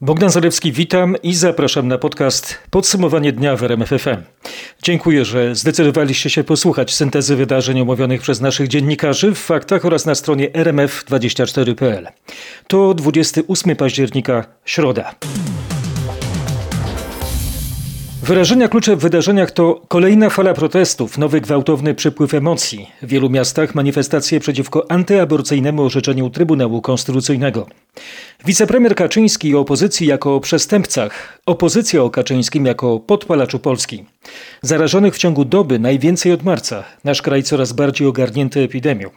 Bogdan Zalewski, witam i zapraszam na podcast Podsumowanie dnia w RMFFM. Dziękuję, że zdecydowaliście się posłuchać syntezy wydarzeń omówionych przez naszych dziennikarzy w faktach oraz na stronie rmf24.pl. To 28 października, środa. Wyrażenia klucze w wydarzeniach to kolejna fala protestów, nowy gwałtowny przepływ emocji. W wielu miastach manifestacje przeciwko antyaborcyjnemu orzeczeniu Trybunału Konstytucyjnego. Wicepremier Kaczyński o opozycji jako o przestępcach, opozycja o Kaczyńskim jako podpalaczu Polski. Zarażonych w ciągu doby najwięcej od marca, nasz kraj coraz bardziej ogarnięty epidemią.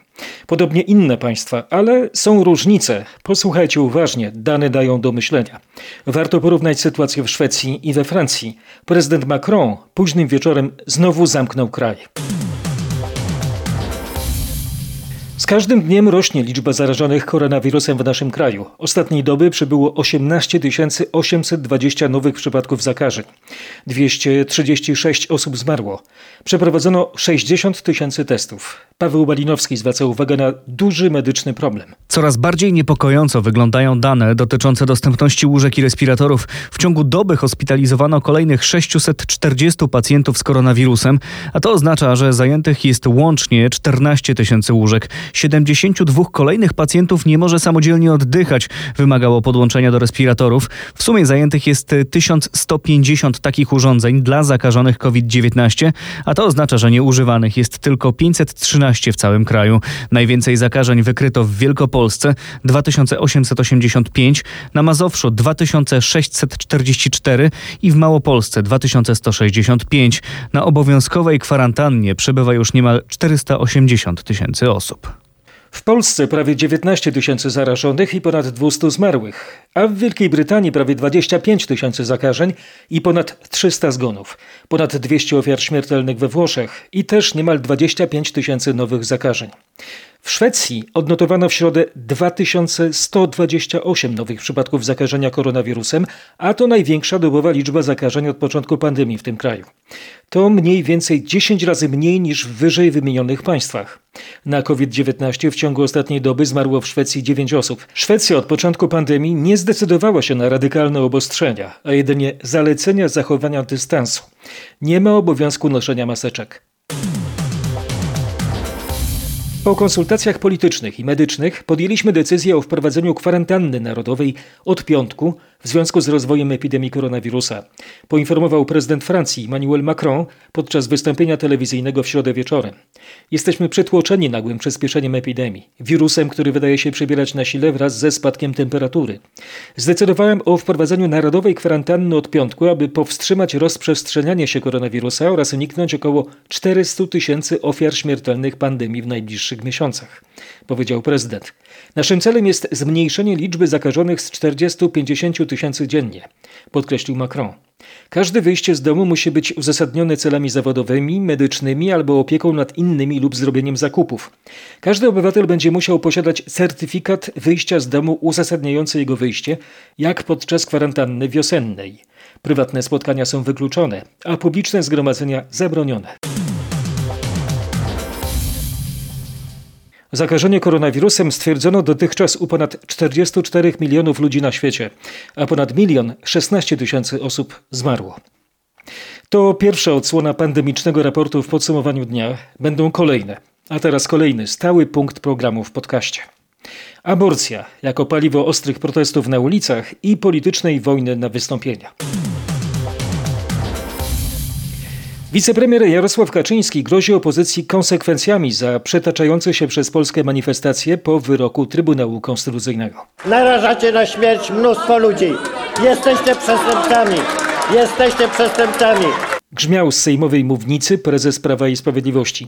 Podobnie inne państwa, ale są różnice. Posłuchajcie uważnie, dane dają do myślenia. Warto porównać sytuację w Szwecji i we Francji. Prezydent Macron późnym wieczorem znowu zamknął kraj. Z każdym dniem rośnie liczba zarażonych koronawirusem w naszym kraju. Ostatniej doby przybyło 18 820 nowych przypadków zakażeń. 236 osób zmarło. Przeprowadzono 60 tysięcy testów. Paweł Balinowski zwraca uwagę na duży medyczny problem. Coraz bardziej niepokojąco wyglądają dane dotyczące dostępności łóżek i respiratorów. W ciągu doby hospitalizowano kolejnych 640 pacjentów z koronawirusem, a to oznacza, że zajętych jest łącznie 14 tysięcy łóżek. 72 kolejnych pacjentów nie może samodzielnie oddychać, wymagało podłączenia do respiratorów. W sumie zajętych jest 1150 takich urządzeń dla zakażonych COVID-19, a to oznacza, że nieużywanych jest tylko 513 w całym kraju. Najwięcej zakażeń wykryto w Wielkopolsce 2885, na Mazowszu 2644 i w Małopolsce 2165. Na obowiązkowej kwarantannie przebywa już niemal 480 tysięcy osób. W Polsce prawie 19 tysięcy zarażonych i ponad 200 zmarłych, a w Wielkiej Brytanii prawie 25 tysięcy zakażeń i ponad 300 zgonów, ponad 200 ofiar śmiertelnych we Włoszech i też niemal 25 tysięcy nowych zakażeń. W Szwecji odnotowano w środę 2128 nowych przypadków zakażenia koronawirusem, a to największa dobowa liczba zakażeń od początku pandemii w tym kraju. To mniej więcej 10 razy mniej niż w wyżej wymienionych państwach. Na COVID-19 w ciągu ostatniej doby zmarło w Szwecji 9 osób. Szwecja od początku pandemii nie zdecydowała się na radykalne obostrzenia, a jedynie zalecenia zachowania dystansu. Nie ma obowiązku noszenia maseczek. Po konsultacjach politycznych i medycznych podjęliśmy decyzję o wprowadzeniu kwarantanny narodowej od piątku w związku z rozwojem epidemii koronawirusa, poinformował prezydent Francji Emmanuel Macron podczas wystąpienia telewizyjnego w środę wieczorem. Jesteśmy przytłoczeni nagłym przyspieszeniem epidemii, wirusem, który wydaje się przybierać na sile wraz ze spadkiem temperatury. Zdecydowałem o wprowadzeniu narodowej kwarantanny od piątku, aby powstrzymać rozprzestrzenianie się koronawirusa oraz uniknąć około 400 tysięcy ofiar śmiertelnych pandemii w najbliższych miesiącach, powiedział prezydent. Naszym celem jest zmniejszenie liczby zakażonych z 40-50 tysięcy dziennie, podkreślił Macron. Każde wyjście z domu musi być uzasadnione celami zawodowymi, medycznymi albo opieką nad innymi lub zrobieniem zakupów. Każdy obywatel będzie musiał posiadać certyfikat wyjścia z domu uzasadniający jego wyjście, jak podczas kwarantanny wiosennej. Prywatne spotkania są wykluczone, a publiczne zgromadzenia zabronione. Zakażenie koronawirusem stwierdzono dotychczas u ponad 44 milionów ludzi na świecie, a ponad milion 16 tysięcy osób zmarło. To pierwsza odsłona pandemicznego raportu w podsumowaniu dnia. Będą kolejne. A teraz kolejny stały punkt programu w podcaście. Aborcja jako paliwo ostrych protestów na ulicach i politycznej wojny na wystąpienia. Wicepremier Jarosław Kaczyński grozi opozycji konsekwencjami za przetaczające się przez Polskę manifestacje po wyroku Trybunału Konstytucyjnego. Narażacie na śmierć mnóstwo ludzi. Jesteście przestępcami. Jesteście przestępcami. Grzmiał z sejmowej mównicy prezes Prawa i Sprawiedliwości.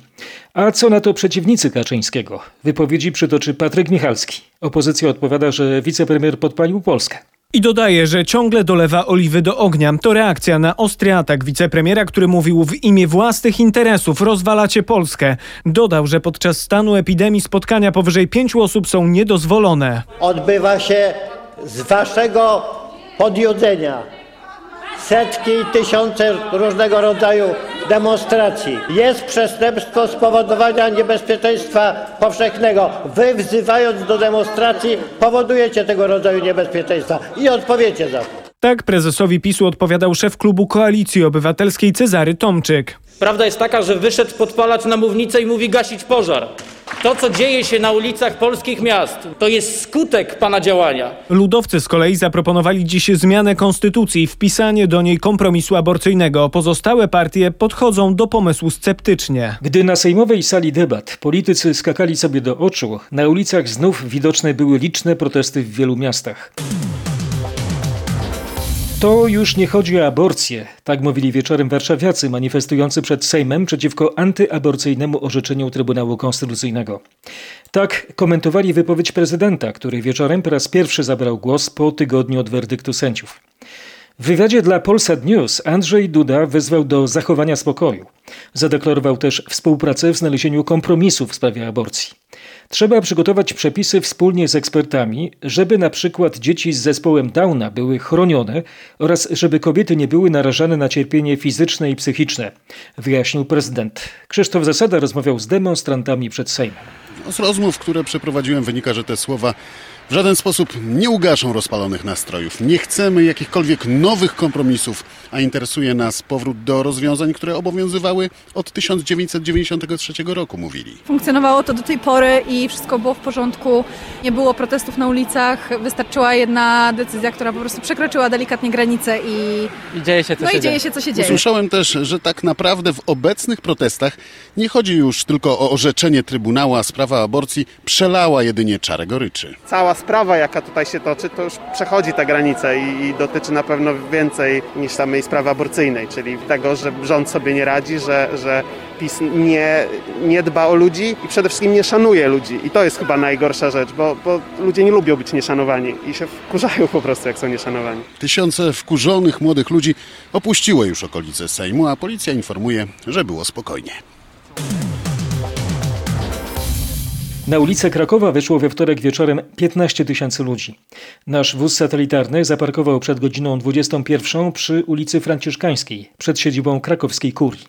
A co na to przeciwnicy Kaczyńskiego? Wypowiedzi przytoczy Patryk Michalski. Opozycja odpowiada, że wicepremier podpalił Polskę. I dodaje, że ciągle dolewa oliwy do ognia. To reakcja na ostry atak wicepremiera, który mówił w imię własnych interesów rozwalacie Polskę. Dodał, że podczas stanu epidemii spotkania powyżej pięciu osób są niedozwolone. Odbywa się z waszego podjudzenia setki, tysiące różnego rodzaju demonstracji. Jest przestępstwo spowodowania niebezpieczeństwa powszechnego. Wy wzywając do demonstracji powodujecie tego rodzaju niebezpieczeństwa i odpowiecie za to. Tak prezesowi PiSu odpowiadał szef klubu Koalicji Obywatelskiej Cezary Tomczyk. Prawda jest taka, że wyszedł podpalacz na mównicę i mówi gasić pożar. To, co dzieje się na ulicach polskich miast, to jest skutek pana działania. Ludowcy z kolei zaproponowali dziś zmianę konstytucji i wpisanie do niej kompromisu aborcyjnego. Pozostałe partie podchodzą do pomysłu sceptycznie. Gdy na sejmowej sali debat politycy skakali sobie do oczu, na ulicach znów widoczne były liczne protesty w wielu miastach. To już nie chodzi o aborcję, tak mówili wieczorem warszawiacy manifestujący przed Sejmem przeciwko antyaborcyjnemu orzeczeniu Trybunału Konstytucyjnego. Tak komentowali wypowiedź prezydenta, który wieczorem po raz pierwszy zabrał głos po tygodniu od werdyktu sędziów. W wywiadzie dla Polsat News Andrzej Duda wezwał do zachowania spokoju. Zadeklarował też współpracę w znalezieniu kompromisu w sprawie aborcji. Trzeba przygotować przepisy wspólnie z ekspertami, żeby na przykład dzieci z zespołem Downa były chronione oraz żeby kobiety nie były narażane na cierpienie fizyczne i psychiczne, wyjaśnił prezydent. Krzysztof Zasada rozmawiał z demonstrantami przed Sejmem. Z rozmów, które przeprowadziłem, wynika, że te słowa w żaden sposób nie ugaszą rozpalonych nastrojów. Nie chcemy jakichkolwiek nowych kompromisów, a interesuje nas powrót do rozwiązań, które obowiązywały od 1993 roku, mówili. Funkcjonowało to do tej pory i wszystko było w porządku. Nie było protestów na ulicach. Wystarczyła jedna decyzja, która po prostu przekroczyła delikatnie granicę i, I dzieje się, co no się i dzieje się, co się dzieje. Usłyszałem też, że tak naprawdę w obecnych protestach nie chodzi już tylko o orzeczenie Trybunału, a sprawa aborcji przelała jedynie czarę goryczy. cała sprawa, jaka tutaj się toczy, to już przechodzi tę granicę i, i dotyczy na pewno więcej niż samej sprawy aborcyjnej, czyli tego, że rząd sobie nie radzi, że, że PiS nie, nie dba o ludzi i przede wszystkim nie szanuje ludzi. I to jest chyba najgorsza rzecz, bo, bo ludzie nie lubią być nieszanowani i się wkurzają po prostu, jak są nieszanowani. Tysiące wkurzonych młodych ludzi opuściło już okolice Sejmu, a policja informuje, że było spokojnie. Na ulicę Krakowa wyszło we wtorek wieczorem 15 tysięcy ludzi. Nasz wóz satelitarny zaparkował przed godziną 21 przy ulicy Franciszkańskiej, przed siedzibą krakowskiej kurii.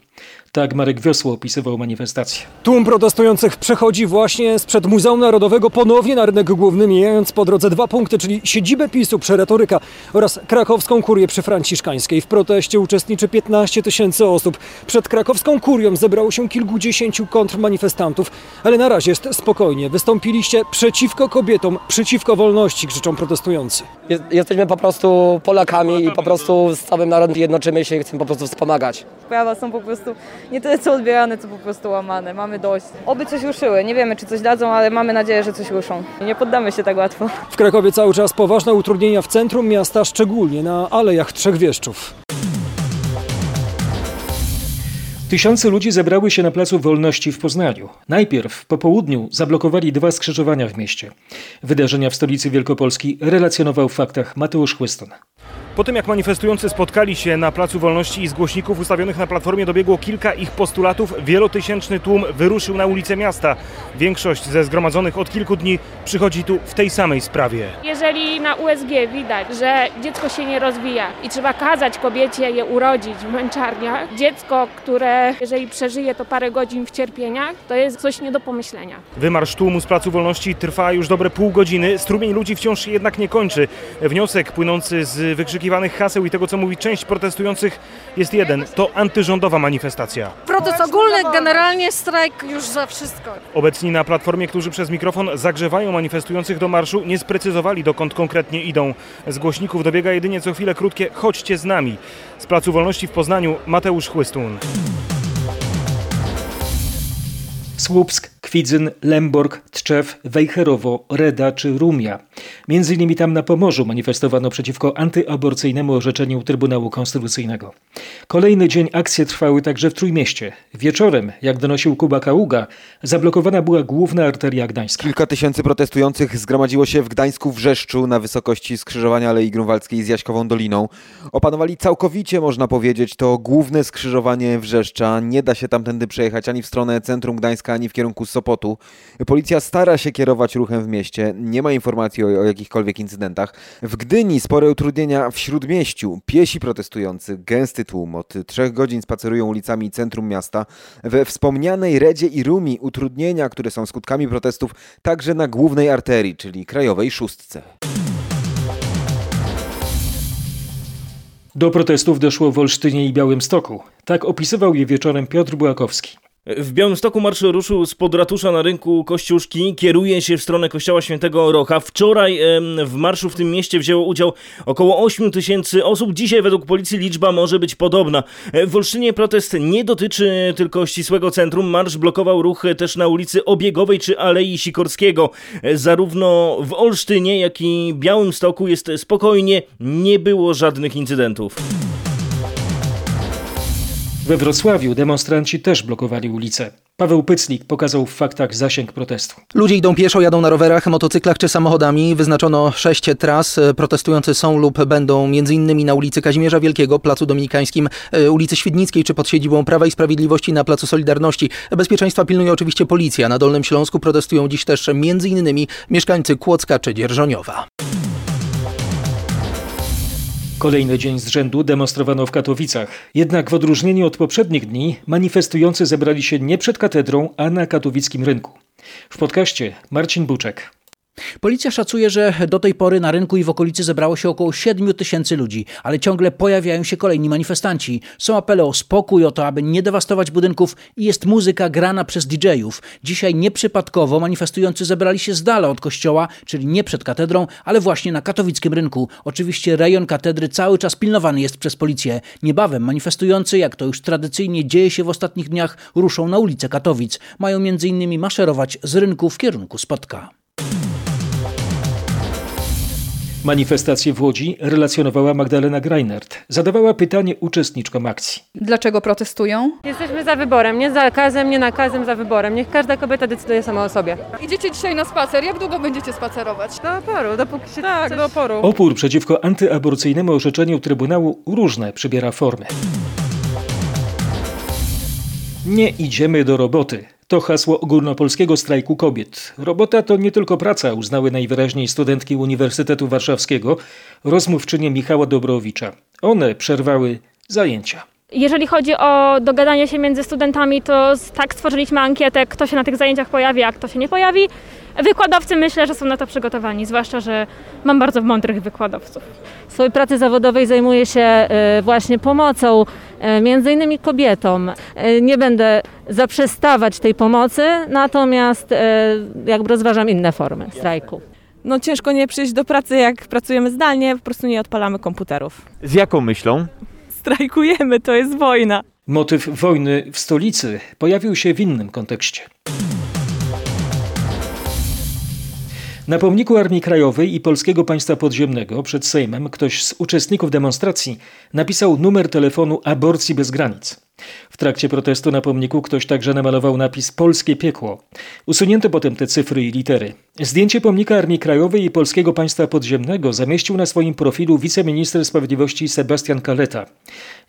Tak Marek Wiosło opisywał manifestację. Tłum protestujących przechodzi właśnie sprzed Muzeum Narodowego ponownie na rynek główny, mijając po drodze dwa punkty, czyli siedzibę PiSu przy Retoryka oraz krakowską kurię przy Franciszkańskiej. W proteście uczestniczy 15 tysięcy osób. Przed krakowską kurią zebrało się kilkudziesięciu kontrmanifestantów, ale na razie jest spokojnie. Wystąpiliście przeciwko kobietom, przeciwko wolności, krzyczą protestujący. Jest, jesteśmy po prostu Polakami i po prostu z całym narodem jednoczymy się i chcemy po prostu wspomagać. Prawa są po prostu nie tyle co odbierane, co po prostu łamane. Mamy dość. Oby coś ruszyły. Nie wiemy, czy coś dadzą, ale mamy nadzieję, że coś ruszą. Nie poddamy się tak łatwo. W Krakowie cały czas poważne utrudnienia w centrum miasta, szczególnie na Alejach Trzech Wieszczów. Tysiące ludzi zebrały się na Placu Wolności w Poznaniu. Najpierw po południu zablokowali dwa skrzyżowania w mieście. Wydarzenia w stolicy Wielkopolski relacjonował w faktach Mateusz Chłyston. Po tym jak manifestujący spotkali się na Placu Wolności i z głośników ustawionych na platformie dobiegło kilka ich postulatów, wielotysięczny tłum wyruszył na ulice miasta. Większość ze zgromadzonych od kilku dni przychodzi tu w tej samej sprawie. Jeżeli na USG widać, że dziecko się nie rozwija i trzeba kazać kobiecie je urodzić w męczarniach, dziecko, które jeżeli przeżyje to parę godzin w cierpieniach, to jest coś nie do pomyślenia. Wymarsz tłumu z Placu Wolności trwa już dobre pół godziny. Strumień ludzi wciąż jednak nie kończy. Wniosek płynący z wykrzykiwanych haseł i tego, co mówi część protestujących jest jeden. To antyrządowa manifestacja. Protest ogólny, generalnie strajk już za wszystko. Obecni na platformie, którzy przez mikrofon zagrzewają manifestujących do marszu, nie sprecyzowali dokąd konkretnie idą. Z głośników dobiega jedynie co chwilę krótkie chodźcie z nami. Z Placu Wolności w Poznaniu Mateusz Chłystun. Słupsk, Kwidzyn, Lemborg, Tczew, Wejherowo, Reda czy Rumia. Między innymi tam na Pomorzu manifestowano przeciwko antyaborcyjnemu orzeczeniu Trybunału Konstytucyjnego. Kolejny dzień akcje trwały także w Trójmieście. Wieczorem, jak donosił Kuba Kaługa, zablokowana była główna arteria gdańska. Kilka tysięcy protestujących zgromadziło się w Gdańsku w Rzeszczu na wysokości skrzyżowania Alei Grunwaldzkiej z Jaśkową Doliną. Opanowali całkowicie, można powiedzieć, to główne skrzyżowanie Wrzeszcza. Nie da się tamtędy przejechać ani w stronę centrum Gdańska, ani w kierunku Sopotu. Policja stara się kierować ruchem w mieście, nie ma informacji o, o jakichkolwiek incydentach. W Gdyni spore utrudnienia w śródmieściu. Piesi protestujący, gęsty tłum, od trzech godzin spacerują ulicami centrum miasta. We wspomnianej Redzie i Rumi utrudnienia, które są skutkami protestów także na głównej arterii, czyli krajowej szóstce. Do protestów doszło w Olsztynie i Białymstoku. Tak opisywał je wieczorem Piotr Bułakowski. W Białymstoku marsz ruszył spod ratusza na rynku Kościuszki, kieruje się w stronę kościoła świętego Rocha. Wczoraj w marszu w tym mieście wzięło udział około 8 tysięcy osób. Dzisiaj według policji liczba może być podobna. W Olsztynie protest nie dotyczy tylko ścisłego centrum. Marsz blokował ruch też na ulicy Obiegowej czy Alei Sikorskiego. Zarówno w Olsztynie, jak i Białymstoku jest spokojnie, nie było żadnych incydentów. We Wrocławiu demonstranci też blokowali ulice. Paweł Pyclik pokazał w faktach zasięg protestu. Ludzie idą pieszo, jadą na rowerach, motocyklach czy samochodami. Wyznaczono sześć tras. Protestujący są lub będą m.in. na ulicy Kazimierza Wielkiego, Placu Dominikańskim, e, ulicy Świdnickiej czy pod siedzibą Prawa i Sprawiedliwości na Placu Solidarności. Bezpieczeństwa pilnuje oczywiście policja. Na Dolnym Śląsku protestują dziś też m.in. mieszkańcy Kłodzka czy Dzierżoniowa. Kolejny dzień z rzędu demonstrowano w Katowicach. Jednak w odróżnieniu od poprzednich dni manifestujący zebrali się nie przed katedrą, a na katowickim rynku. W podcaście Marcin Buczek. Policja szacuje, że do tej pory na rynku i w okolicy zebrało się około 7 tysięcy ludzi, ale ciągle pojawiają się kolejni manifestanci. Są apele o spokój, o to, aby nie dewastować budynków i jest muzyka grana przez DJ-ów. Dzisiaj nieprzypadkowo manifestujący zebrali się z dala od kościoła, czyli nie przed katedrą, ale właśnie na katowickim rynku. Oczywiście rejon katedry cały czas pilnowany jest przez policję. Niebawem manifestujący, jak to już tradycyjnie dzieje się w ostatnich dniach, ruszą na ulicę Katowic. Mają m.in. maszerować z rynku w kierunku Spotka. Manifestację w Łodzi relacjonowała Magdalena Greinert. Zadawała pytanie uczestniczkom akcji. Dlaczego protestują? Jesteśmy za wyborem, nie zakazem, nie nakazem, za wyborem. Niech każda kobieta decyduje sama o sobie. Idziecie dzisiaj na spacer. Jak długo będziecie spacerować? Do oporu, dopóki się Tak, coś... do oporu. Opór przeciwko antyaborcyjnemu orzeczeniu Trybunału różne przybiera formy. Nie idziemy do roboty. To hasło ogólnopolskiego strajku kobiet. Robota to nie tylko praca, uznały najwyraźniej studentki Uniwersytetu Warszawskiego, rozmówczynie Michała Dobrowicza. One przerwały zajęcia. Jeżeli chodzi o dogadanie się między studentami, to tak stworzyliśmy ankietę, kto się na tych zajęciach pojawi, a kto się nie pojawi. Wykładowcy myślę, że są na to przygotowani, zwłaszcza, że mam bardzo mądrych wykładowców. W swojej pracy zawodowej zajmuję się y, właśnie pomocą y, między innymi kobietom. Y, Nie będę zaprzestawać tej pomocy, natomiast jakby rozważam inne formy strajku. No ciężko nie przyjść do pracy, jak pracujemy zdalnie, po prostu nie odpalamy komputerów. Z jaką myślą? Strajkujemy, to jest wojna. Motyw wojny w stolicy pojawił się w innym kontekście. Na pomniku Armii Krajowej i Polskiego Państwa Podziemnego przed Sejmem ktoś z uczestników demonstracji napisał numer telefonu aborcji bez granic. W trakcie protestu na pomniku ktoś także namalował napis Polskie piekło. Usunięto potem te cyfry i litery. Zdjęcie pomnika Armii Krajowej i Polskiego Państwa Podziemnego zamieścił na swoim profilu wiceminister sprawiedliwości Sebastian Kaleta.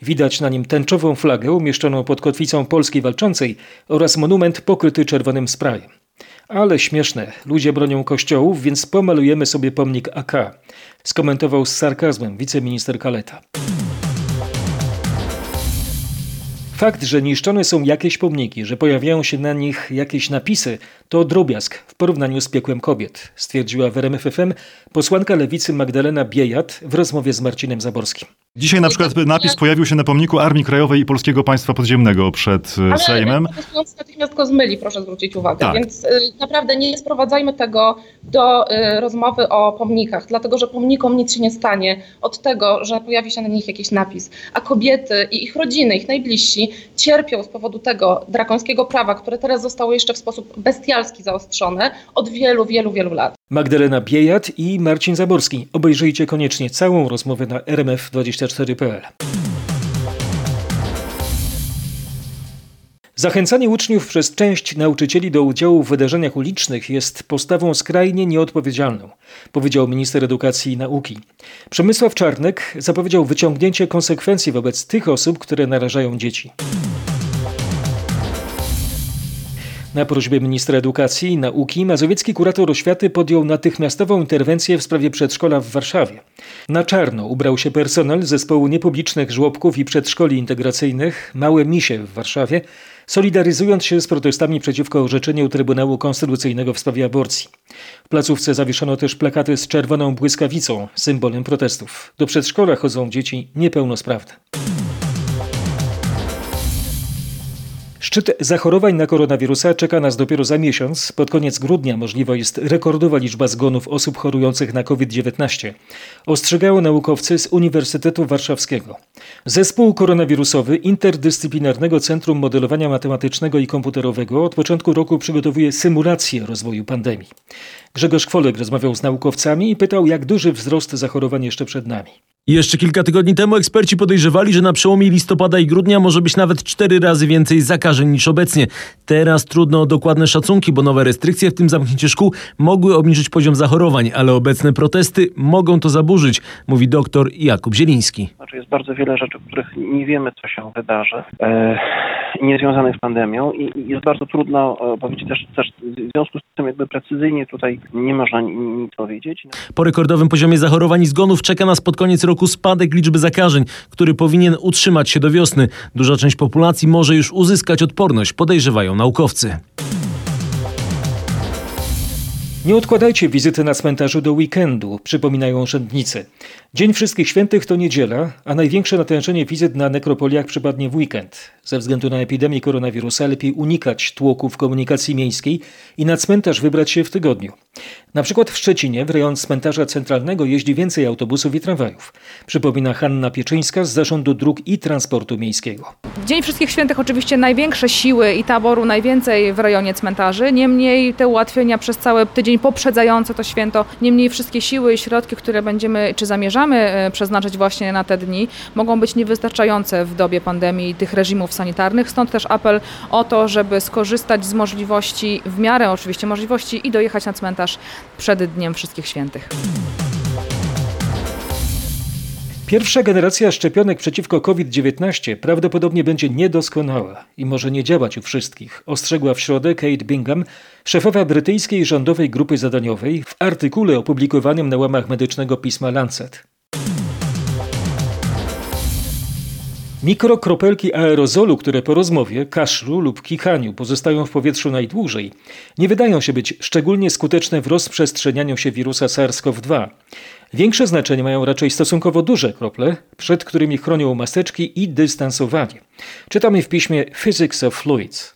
Widać na nim tęczową flagę umieszczoną pod kotwicą Polskiej Walczącej oraz monument pokryty czerwonym sprayem. Ale śmieszne, ludzie bronią kościołów, więc pomalujemy sobie pomnik AK, skomentował z sarkazmem wiceminister Kaleta. Fakt, że niszczone są jakieś pomniki, że pojawiają się na nich jakieś napisy, to drobiazg w porównaniu z piekłem kobiet, stwierdziła w RMFFM posłanka lewicy Magdalena Biejat w rozmowie z Marcinem Zaborskim. Dzisiaj na przykład napis pojawił się na pomniku Armii Krajowej i Polskiego Państwa Podziemnego przed e, Ale Sejmem. protestujący natychmiast go zmyli, proszę zwrócić uwagę. Tak. Więc y, naprawdę nie sprowadzajmy tego do y, rozmowy o pomnikach, dlatego że pomnikom nic się nie stanie od tego, że pojawi się na nich jakiś napis. A kobiety i ich rodziny, ich najbliżsi cierpią z powodu tego drakońskiego prawa, które teraz zostało jeszcze w sposób bestialski zaostrzone od wielu, wielu, wielu lat. Magdalena Biejat i Marcin Zaborski. Obejrzyjcie koniecznie całą rozmowę na rmf24.pl. Zachęcanie uczniów przez część nauczycieli do udziału w wydarzeniach ulicznych jest postawą skrajnie nieodpowiedzialną, powiedział minister edukacji i nauki. Przemysław Czarnek zapowiedział wyciągnięcie konsekwencji wobec tych osób, które narażają dzieci. Na prośbę ministra edukacji i nauki mazowiecki kurator oświaty podjął natychmiastową interwencję w sprawie przedszkola w Warszawie. Na czarno ubrał się personel zespołu niepublicznych żłobków i przedszkoli integracyjnych Małe Misie w Warszawie, solidaryzując się z protestami przeciwko orzeczeniu Trybunału Konstytucyjnego w sprawie aborcji. W placówce zawieszono też plakaty z czerwoną błyskawicą, symbolem protestów. Do przedszkola chodzą dzieci niepełnosprawne. Szczyt zachorowań na koronawirusa czeka nas dopiero za miesiąc. Pod koniec grudnia możliwa jest rekordowa liczba zgonów osób chorujących na COVID-19. Ostrzegają naukowcy z Uniwersytetu Warszawskiego. Zespół koronawirusowy Interdyscyplinarnego Centrum Modelowania Matematycznego i Komputerowego od początku roku przygotowuje symulację rozwoju pandemii. Grzegorz Kwolek rozmawiał z naukowcami i pytał, jak duży wzrost zachorowań jeszcze przed nami. Jeszcze kilka tygodni temu eksperci podejrzewali, że na przełomie listopada i grudnia może być nawet cztery razy więcej zakażeń niż obecnie. Teraz trudno o dokładne szacunki, bo nowe restrykcje, w tym zamknięcie szkół, mogły obniżyć poziom zachorowań, ale obecne protesty mogą to zaburzyć, mówi doktor Jakub Zieliński. Znaczy jest bardzo wiele rzeczy, o których nie wiemy, co się wydarzy, e, niezwiązanych z pandemią i jest bardzo trudno e, powiedzieć też, też w związku z tym jakby precyzyjnie tutaj nie można nic powiedzieć. Po rekordowym poziomie zachorowań i zgonów czeka nas pod koniec roku spadek liczby zakażeń, który powinien utrzymać się do wiosny. Duża część populacji może już uzyskać odporność, podejrzewają naukowcy. Nie odkładajcie wizyty na cmentarzu do weekendu, przypominają urzędnicy. Dzień Wszystkich Świętych to niedziela, a największe natężenie wizyt na nekropoliach przypadnie w weekend. Ze względu na epidemię koronawirusa lepiej unikać tłoków komunikacji miejskiej i na cmentarz wybrać się w tygodniu. Na przykład w Szczecinie w rejon cmentarza centralnego jeździ więcej autobusów i tramwajów. Przypomina Hanna Pieczyńska z Zarządu Dróg i Transportu Miejskiego. Dzień Wszystkich Świętych oczywiście największe siły i taboru najwięcej w rejonie cmentarzy. Niemniej te ułatwienia przez cały tydzień poprzedzający to święto, niemniej wszystkie siły i środki, które będziemy czy zamierzamy e, przeznaczyć właśnie na te dni, mogą być niewystarczające w dobie pandemii i tych reżimów sanitarnych. Stąd też apel o to, żeby skorzystać z możliwości, w miarę oczywiście możliwości i dojechać na cmentarz przed Dniem Wszystkich Świętych. Pierwsza generacja szczepionek przeciwko COVID-19 prawdopodobnie będzie niedoskonała i może nie działać u wszystkich, ostrzegła w środę Kate Bingham, szefowa brytyjskiej rządowej grupy zadaniowej, w artykule opublikowanym na łamach medycznego pisma Lancet. Mikrokropelki aerozolu, które po rozmowie, kaszlu lub kichaniu pozostają w powietrzu najdłużej, nie wydają się być szczególnie skuteczne w rozprzestrzenianiu się wirusa SARS-CoV-2. Większe znaczenie mają raczej stosunkowo duże krople, przed którymi chronią maseczki i dystansowanie. Czytamy w piśmie Physics of Fluids.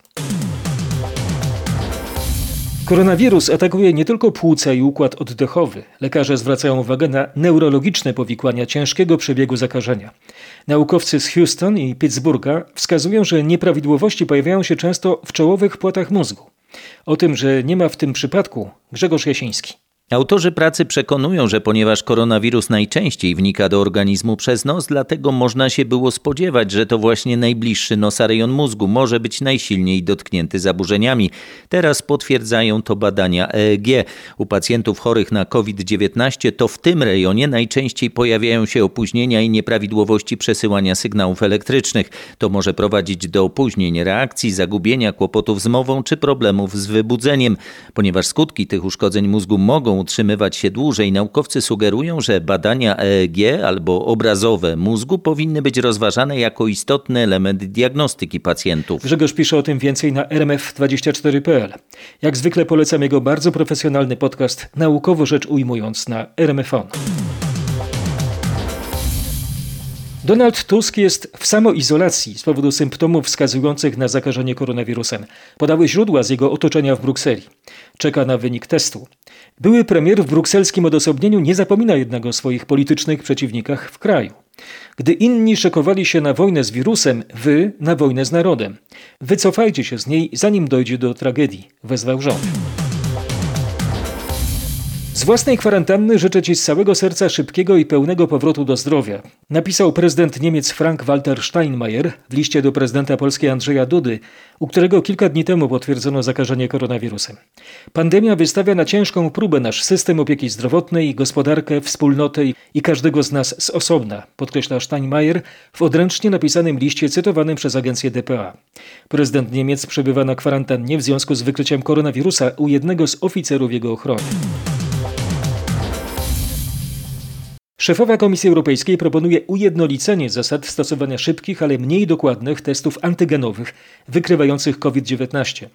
Koronawirus atakuje nie tylko płuca i układ oddechowy. Lekarze zwracają uwagę na neurologiczne powikłania ciężkiego przebiegu zakażenia. Naukowcy z Houston i Pittsburgha wskazują, że nieprawidłowości pojawiają się często w czołowych płatach mózgu. O tym, że nie ma w tym przypadku Grzegorz Jasiński. Autorzy pracy przekonują, że ponieważ koronawirus najczęściej wnika do organizmu przez nos, dlatego można się było spodziewać, że to właśnie najbliższy nosa rejon mózgu może być najsilniej dotknięty zaburzeniami. Teraz potwierdzają to badania EEG. U pacjentów chorych na COVID-19 to w tym rejonie najczęściej pojawiają się opóźnienia i nieprawidłowości przesyłania sygnałów elektrycznych. To może prowadzić do opóźnień reakcji, zagubienia, kłopotów z mową czy problemów z wybudzeniem. Ponieważ skutki tych uszkodzeń mózgu mogą utrzymywać się dłużej, naukowcy sugerują, że badania EEG albo obrazowe mózgu powinny być rozważane jako istotny element diagnostyki pacjentów. Grzegorz pisze o tym więcej na rmf24.pl. Jak zwykle polecam jego bardzo profesjonalny podcast Naukowo rzecz ujmując na RMFON. Donald Tusk jest w samoizolacji z powodu symptomów wskazujących na zakażenie koronawirusem. Podały źródła z jego otoczenia w Brukseli. Czeka na wynik testu. Były premier w brukselskim odosobnieniu nie zapomina jednak o swoich politycznych przeciwnikach w kraju. Gdy inni szykowali się na wojnę z wirusem, wy na wojnę z narodem. Wycofajcie się z niej, zanim dojdzie do tragedii, wezwał rząd. Z własnej kwarantanny życzę Ci z całego serca szybkiego i pełnego powrotu do zdrowia. Napisał prezydent Niemiec Frank-Walter Steinmeier w liście do prezydenta Polski Andrzeja Dudy, u którego kilka dni temu potwierdzono zakażenie koronawirusem. Pandemia wystawia na ciężką próbę nasz system opieki zdrowotnej, gospodarkę, wspólnotę i każdego z nas z osobna, podkreśla Steinmeier w odręcznie napisanym liście cytowanym przez agencję DPA. Prezydent Niemiec przebywa na kwarantannie w związku z wykryciem koronawirusa u jednego z oficerów jego ochrony. Szefowa Komisji Europejskiej proponuje ujednolicenie zasad stosowania szybkich, ale mniej dokładnych testów antygenowych wykrywających COVID-19.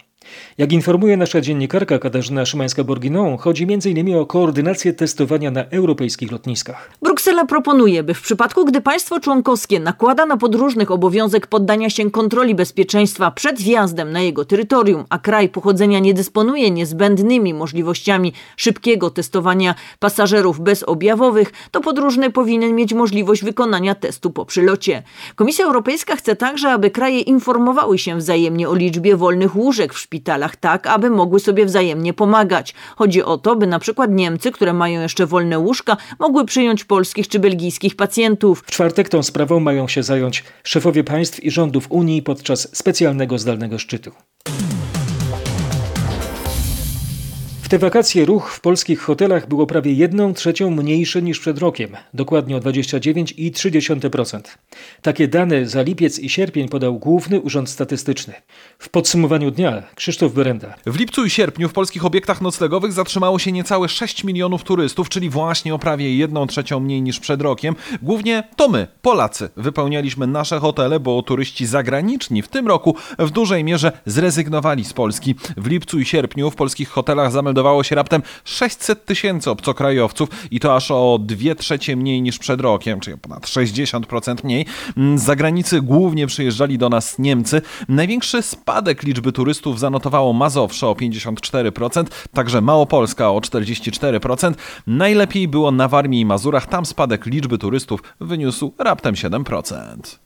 Jak informuje nasza dziennikarka Katarzyna Szymańska-Borginą, chodzi m.in. o koordynację testowania na europejskich lotniskach. Bruksela proponuje, by w przypadku, gdy państwo członkowskie nakłada na podróżnych obowiązek poddania się kontroli bezpieczeństwa przed wjazdem na jego terytorium, a kraj pochodzenia nie dysponuje niezbędnymi możliwościami szybkiego testowania pasażerów bezobjawowych, to podróżny powinien mieć możliwość wykonania testu po przylocie. Komisja Europejska chce także, aby kraje informowały się wzajemnie o liczbie wolnych łóżek w szpitalach tak, aby mogły sobie wzajemnie pomagać. Chodzi o to, by na przykład Niemcy, które mają jeszcze wolne łóżka, mogły przyjąć polskich czy belgijskich pacjentów. W czwartek tą sprawą mają się zająć szefowie państw i rządów Unii podczas specjalnego zdalnego szczytu. W te wakacje ruch w polskich hotelach było prawie 1 trzecią mniejszy niż przed rokiem, dokładnie o 29,3%. Takie dane za lipiec i sierpień podał Główny Urząd Statystyczny. W podsumowaniu dnia Krzysztof Berenda. W lipcu i sierpniu w polskich obiektach noclegowych zatrzymało się niecałe 6 milionów turystów, czyli właśnie o prawie 1 trzecią mniej niż przed rokiem. Głównie to my, Polacy, wypełnialiśmy nasze hotele, bo turyści zagraniczni w tym roku w dużej mierze zrezygnowali z Polski. W lipcu i sierpniu w polskich hotelach zameldowano meldowało się raptem 600 tysięcy obcokrajowców i to aż o 2 trzecie mniej niż przed rokiem, czyli ponad 60% mniej. Z zagranicy głównie przyjeżdżali do nas Niemcy. Największy spadek liczby turystów zanotowało Mazowsze o 54%, także Małopolska o 44%. Najlepiej było na Warmii i Mazurach, tam spadek liczby turystów wyniósł raptem 7%.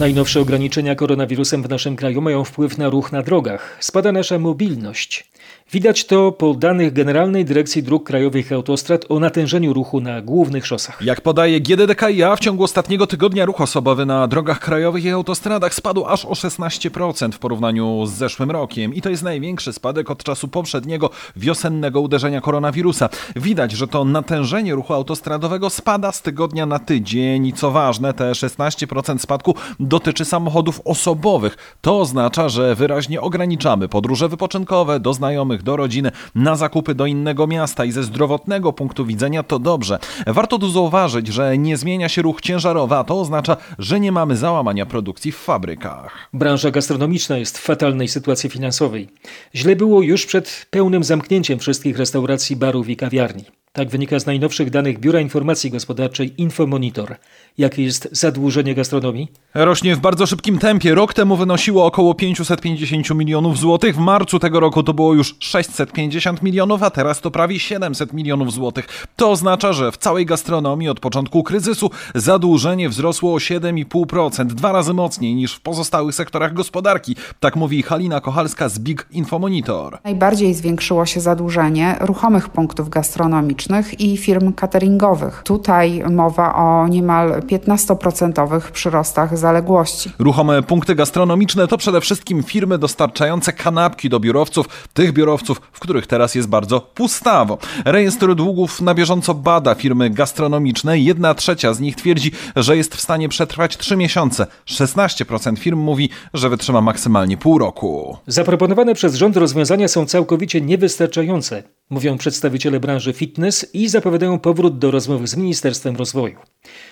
Najnowsze ograniczenia koronawirusem w naszym kraju mają wpływ na ruch na drogach. Spada nasza mobilność. Widać to po danych Generalnej Dyrekcji Dróg Krajowych i Autostrad o natężeniu ruchu na głównych szosach. Jak podaje GDDKiA, w ciągu ostatniego tygodnia ruch osobowy na drogach krajowych i autostradach spadł aż o 16% w porównaniu z zeszłym rokiem. I to jest największy spadek od czasu poprzedniego wiosennego uderzenia koronawirusa. Widać, że to natężenie ruchu autostradowego spada z tygodnia na tydzień i co ważne, te 16% spadku dotyczy samochodów osobowych. To oznacza, że wyraźnie ograniczamy podróże wypoczynkowe do znajomych, do rodziny, na zakupy do innego miasta i ze zdrowotnego punktu widzenia to dobrze. Warto tu zauważyć, że nie zmienia się ruch ciężarowy, a to oznacza, że nie mamy załamania produkcji w fabrykach. Branża gastronomiczna jest w fatalnej sytuacji finansowej. Źle było już przed pełnym zamknięciem wszystkich restauracji, barów i kawiarni. Tak wynika z najnowszych danych Biura Informacji Gospodarczej Infomonitor. Jakie jest zadłużenie gastronomii? Rośnie w bardzo szybkim tempie. Rok temu wynosiło około 550 milionów złotych. W marcu tego roku to było już 650 milionów, a teraz to prawie 700 milionów złotych. To oznacza, że w całej gastronomii od początku kryzysu zadłużenie wzrosło o 7,5%, dwa razy mocniej niż w pozostałych sektorach gospodarki. Tak mówi Halina Kochalska z Big Infomonitor. Najbardziej zwiększyło się zadłużenie ruchomych punktów gastronomicznych i firm cateringowych. Tutaj mowa o niemal 15% przyrostach zaległości. Ruchome punkty gastronomiczne to przede wszystkim firmy dostarczające kanapki do biurowców, tych biurowców, w których teraz jest bardzo pustawo. Rejestr długów na bieżąco bada firmy gastronomiczne. Jedna trzecia z nich twierdzi, że jest w stanie przetrwać 3 miesiące. 16% firm mówi, że wytrzyma maksymalnie pół roku. Zaproponowane przez rząd rozwiązania są całkowicie niewystarczające, mówią przedstawiciele branży fitness i zapowiadają powrót do rozmów z Ministerstwem Rozwoju.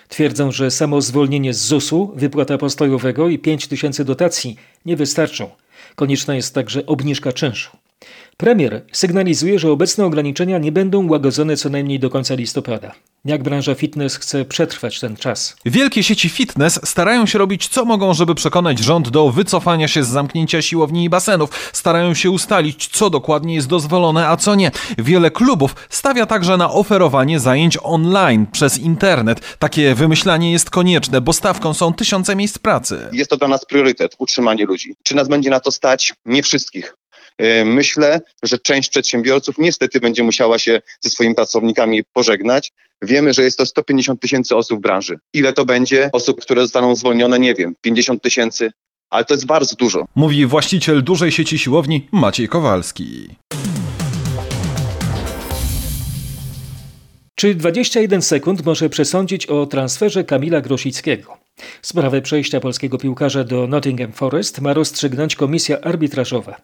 Twierdzą, że samo zwolnienie z ZUS-u, wypłata postojowego i 5 tysięcy dotacji nie wystarczą. Konieczna jest także obniżka czynszu. Premier sygnalizuje, że obecne ograniczenia nie będą łagodzone co najmniej do końca listopada. Jak branża fitness chce przetrwać ten czas? Wielkie sieci fitness starają się robić co mogą, żeby przekonać rząd do wycofania się z zamknięcia siłowni i basenów. Starają się ustalić, co dokładnie jest dozwolone, a co nie. Wiele klubów stawia także na oferowanie zajęć online przez internet. Takie wymyślanie jest konieczne, bo stawką są tysiące miejsc pracy. Jest to dla nas priorytet, utrzymanie ludzi. Czy nas będzie na to stać? Nie wszystkich. E, myślę, że część przedsiębiorców niestety będzie musiała się ze swoimi pracownikami pożegnać. Wiemy, że jest to 150 tysięcy osób w branży. Ile to będzie osób, które zostaną zwolnione? Nie wiem, 50 tysięcy, ale to jest bardzo dużo. Mówi właściciel dużej sieci siłowni Maciej Kowalski. Czy 21 sekund może przesądzić o transferze Kamila Grosickiego? Sprawę przejścia polskiego piłkarza do Nottingham Forest ma rozstrzygnąć komisja arbitrażowa.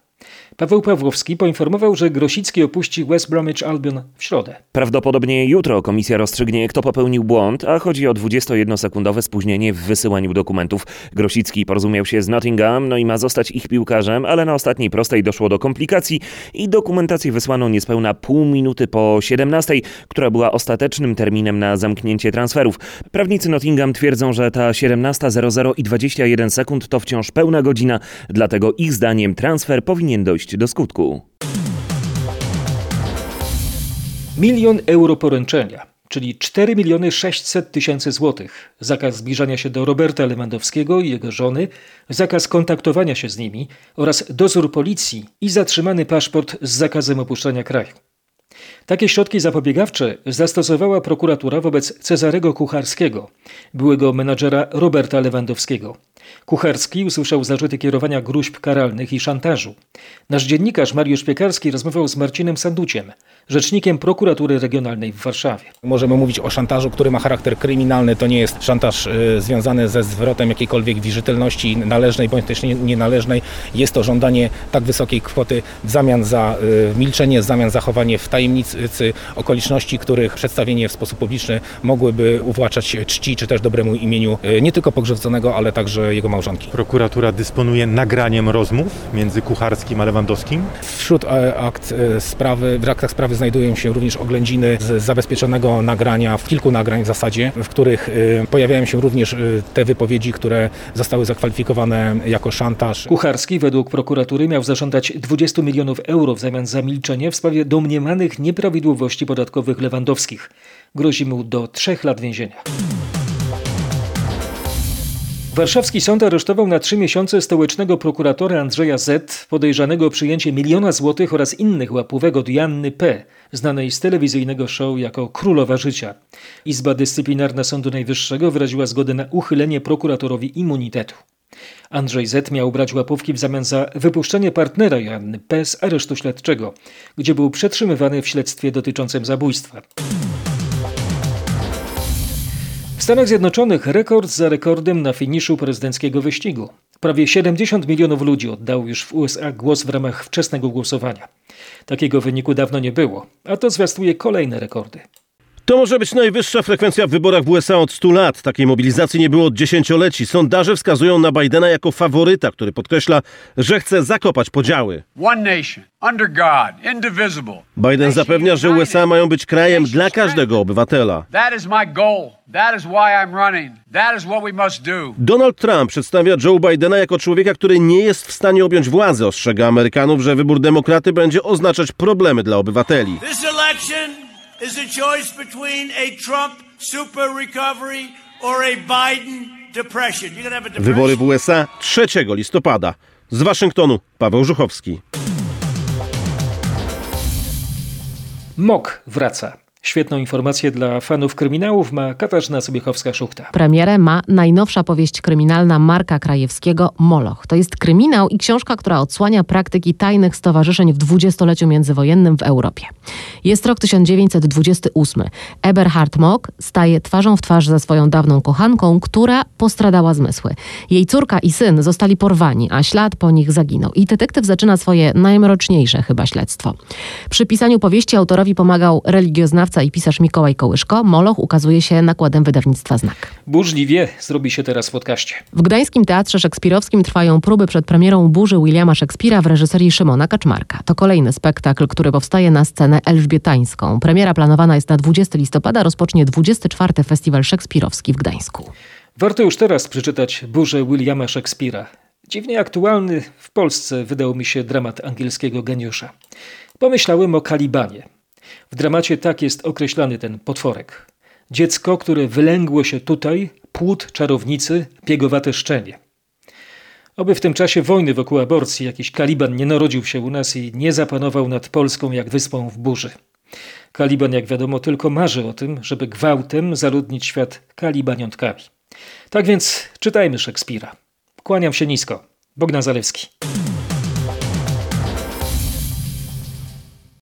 Paweł Pawłowski poinformował, że Grosicki opuści West Bromwich Albion w środę. Prawdopodobnie jutro komisja rozstrzygnie, kto popełnił błąd, a chodzi o 21-sekundowe spóźnienie w wysyłaniu dokumentów. Grosicki porozumiał się z Nottingham, no i ma zostać ich piłkarzem, ale na ostatniej prostej doszło do komplikacji i dokumentację wysłano niespełna pół minuty po 17, która była ostatecznym terminem na zamknięcie transferów. Prawnicy Nottingham twierdzą, że ta 17.00 i 21 sekund to wciąż pełna godzina, dlatego ich zdaniem transfer powinien dojść do skutku. Milion euro poręczenia, czyli 4 miliony 600 tysięcy złotych. Zakaz zbliżania się do Roberta Lewandowskiego i jego żony, zakaz kontaktowania się z nimi oraz dozór policji i zatrzymany paszport z zakazem opuszczania kraju. Takie środki zapobiegawcze zastosowała prokuratura wobec Cezarego Kucharskiego, byłego menadżera Roberta Lewandowskiego. Kucharski usłyszał zarzuty kierowania gruźb karalnych i szantażu. Nasz dziennikarz Mariusz Piekarski rozmawiał z Marcinem Sanduciem, rzecznikiem prokuratury regionalnej w Warszawie. Możemy mówić o szantażu, który ma charakter kryminalny. To nie jest szantaż y, związany ze zwrotem jakiejkolwiek wierzytelności należnej bądź też nie, nienależnej. Jest to żądanie tak wysokiej kwoty w zamian za y, milczenie, w zamian za zachowanie w tajemnicy okoliczności, których przedstawienie w sposób publiczny mogłyby uwłaczać czci czy też dobremu imieniu y, nie tylko pogrzebconego, ale także jego małżonki. Prokuratura dysponuje nagraniem rozmów między Kucharskim a Lewandowskim? Wśród e, akt e, sprawy, w aktach sprawy znajdują się również oględziny z zabezpieczonego nagrania, w kilku nagrań w zasadzie, w których e, pojawiają się również te wypowiedzi, które zostały zakwalifikowane jako szantaż. Kucharski według prokuratury miał zażądać 20 milionów euro w zamian za milczenie w sprawie domniemanych nieprawidłowości podatkowych Lewandowskich. Grozi mu do trzech lat więzienia. Warszawski sąd aresztował na trzy miesiące stołecznego prokuratora Andrzeja Z, podejrzanego o przyjęcie miliona złotych oraz innych łapówek od Janny P., znanej z telewizyjnego show jako Królowa Życia. Izba Dyscyplinarna Sądu Najwyższego wyraziła zgodę na uchylenie prokuratorowi immunitetu. Andrzej Z miał brać łapówki w zamian za wypuszczenie partnera Joanny P. z aresztu śledczego, gdzie był przetrzymywany w śledztwie dotyczącym zabójstwa. W Stanach Zjednoczonych rekord za rekordem na finiszu prezydenckiego wyścigu. Prawie 70 milionów ludzi oddało już w USA głos w ramach wczesnego głosowania. Takiego wyniku dawno nie było, a to zwiastuje kolejne rekordy. To może być najwyższa frekwencja w wyborach w USA od 100 lat. Takiej mobilizacji nie było od dziesięcioleci. Sondaże wskazują na Bidena jako faworyta, który podkreśla, że chce zakopać podziały. Biden zapewnia, że USA mają być krajem dla każdego obywatela. Donald Trump przedstawia Joe Bidena jako człowieka, który nie jest w stanie objąć władzy. Ostrzega Amerykanów, że wybór demokraty będzie oznaczać problemy dla obywateli. Is a choice between a Trump super recovery or a Biden depression. You're have a depression. Wybory w USA 3 listopada. Z Waszyngtonu Paweł Żuchowski. MOK wraca. Świetną informację dla fanów kryminałów ma Katarzyna Sobiechowska-Szuchta. Premierę ma najnowsza powieść kryminalna Marka Krajewskiego Moloch. To jest kryminał i książka, która odsłania praktyki tajnych stowarzyszeń w dwudziestoleciu międzywojennym w Europie. Jest rok 1928. Eberhard Mock staje twarzą w twarz ze swoją dawną kochanką, która postradała zmysły. Jej córka i syn zostali porwani, a ślad po nich zaginął. I detektyw zaczyna swoje najmroczniejsze chyba śledztwo. Przy pisaniu powieści autorowi pomagał religioznawca i pisarz Mikołaj Kołyszko, Moloch ukazuje się nakładem wydawnictwa Znak. Burzliwie zrobi się teraz w podcaście. W Gdańskim Teatrze Szekspirowskim trwają próby przed premierą Burzy Williama Szekspira w reżyserii Szymona Kaczmarka. To kolejny spektakl, który powstaje na scenę elżbietańską. Premiera planowana jest na 20 listopada, rozpocznie 24. Festiwal Szekspirowski w Gdańsku. Warto już teraz przeczytać Burzę Williama Szekspira. Dziwnie aktualny w Polsce wydał mi się dramat angielskiego geniusza. Pomyślałem o Kalibanie, w dramacie tak jest określany ten potworek. Dziecko, które wylęgło się tutaj, płód czarownicy, piegowate szczenie. Oby w tym czasie wojny wokół aborcji jakiś Kaliban nie narodził się u nas i nie zapanował nad Polską jak wyspą w burzy. Kaliban, jak wiadomo, tylko marzy o tym, żeby gwałtem zaludnić świat kalibaniątkami. Tak więc czytajmy Szekspira. Kłaniam się nisko. Bogdan Zalewski.